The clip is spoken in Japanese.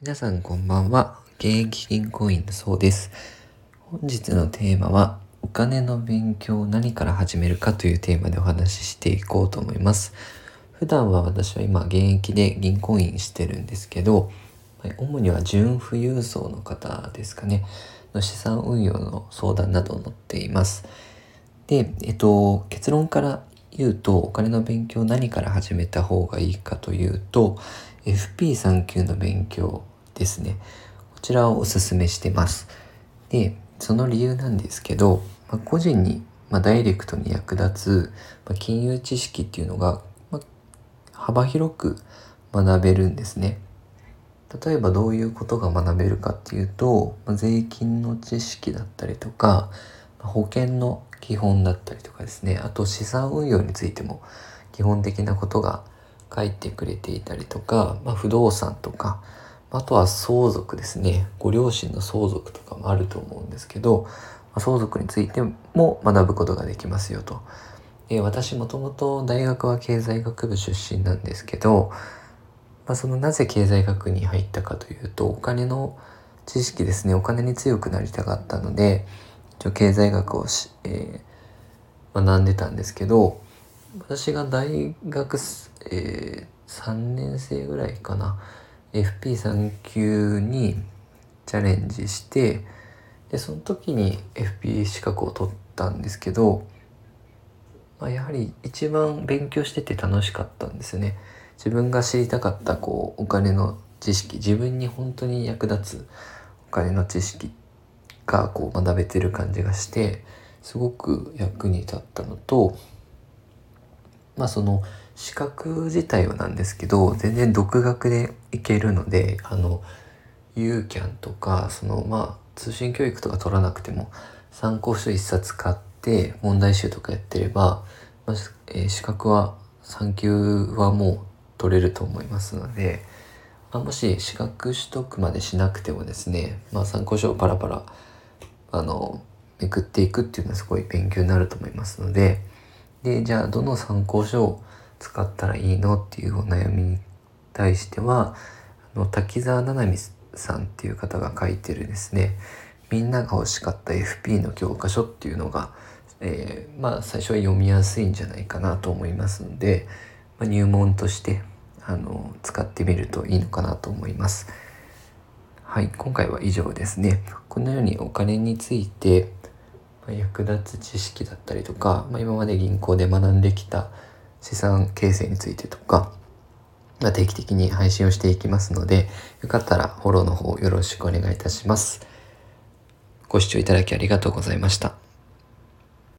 皆さんこんばんは。現役銀行員のそうです。本日のテーマは、お金の勉強を何から始めるかというテーマでお話ししていこうと思います。普段は私は今現役で銀行員してるんですけど、主には純富裕層の方ですかね、の資産運用の相談などを載っています。で、えっと、結論から言うと、お金の勉強何から始めた方がいいかというと、FP3 級の勉強ですね。こちらをおすすめしてます。で、その理由なんですけど、まあ、個人に、まあ、ダイレクトに役立つ、まあ、金融知識っていうのが、ま幅広く学べるんですね。例えばどういうことが学べるかっていうと、ま税金の知識だったりとか、保険の基本だったりとかですね、あと資産運用についても基本的なことが書いてくれていたりとか、まあ、不動産とか、あとは相続ですね。ご両親の相続とかもあると思うんですけど、相続についても学ぶことができますよと。で私もともと大学は経済学部出身なんですけど、まあ、そのなぜ経済学に入ったかというとお金の知識ですねお金に強くなりたかったので経済学をし、えー、学んでたんですけど私が大学、えー、3年生ぐらいかな FP3 級にチャレンジしてでその時に FP 資格を取ったんですけど、まあ、やはり一番勉強してて楽しかったんですね。自分が知りたかったこうお金の知識自分に本当に役立つお金の知識がこう学べてる感じがしてすごく役に立ったのとまあその資格自体はなんですけど全然独学でいけるのであの UCAN とかそのまあ通信教育とか取らなくても参考書1冊買って問題集とかやってれば、まあえー、資格は3級はもう取れると思いますので、まあ、もし資格取得までしなくてもですね、まあ、参考書をパラパラあのめくっていくっていうのはすごい勉強になると思いますのででじゃあどの参考書を使ったらいいのっていうお悩みに対してはあの滝沢七海さんっていう方が書いてるですねみんなが欲しかった FP の教科書っていうのが、えー、まあ最初は読みやすいんじゃないかなと思いますので、まあ、入門としてあの使ってみるといいのかなと思います。はい、今回は以上ですね。このようにお金について役立つ知識だったりとか、まあ、今まで銀行で学んできた資産形成についてとか、まあ、定期的に配信をしていきますので、よかったらフォローの方よろしくお願いいたします。ご視聴いただきありがとうございました。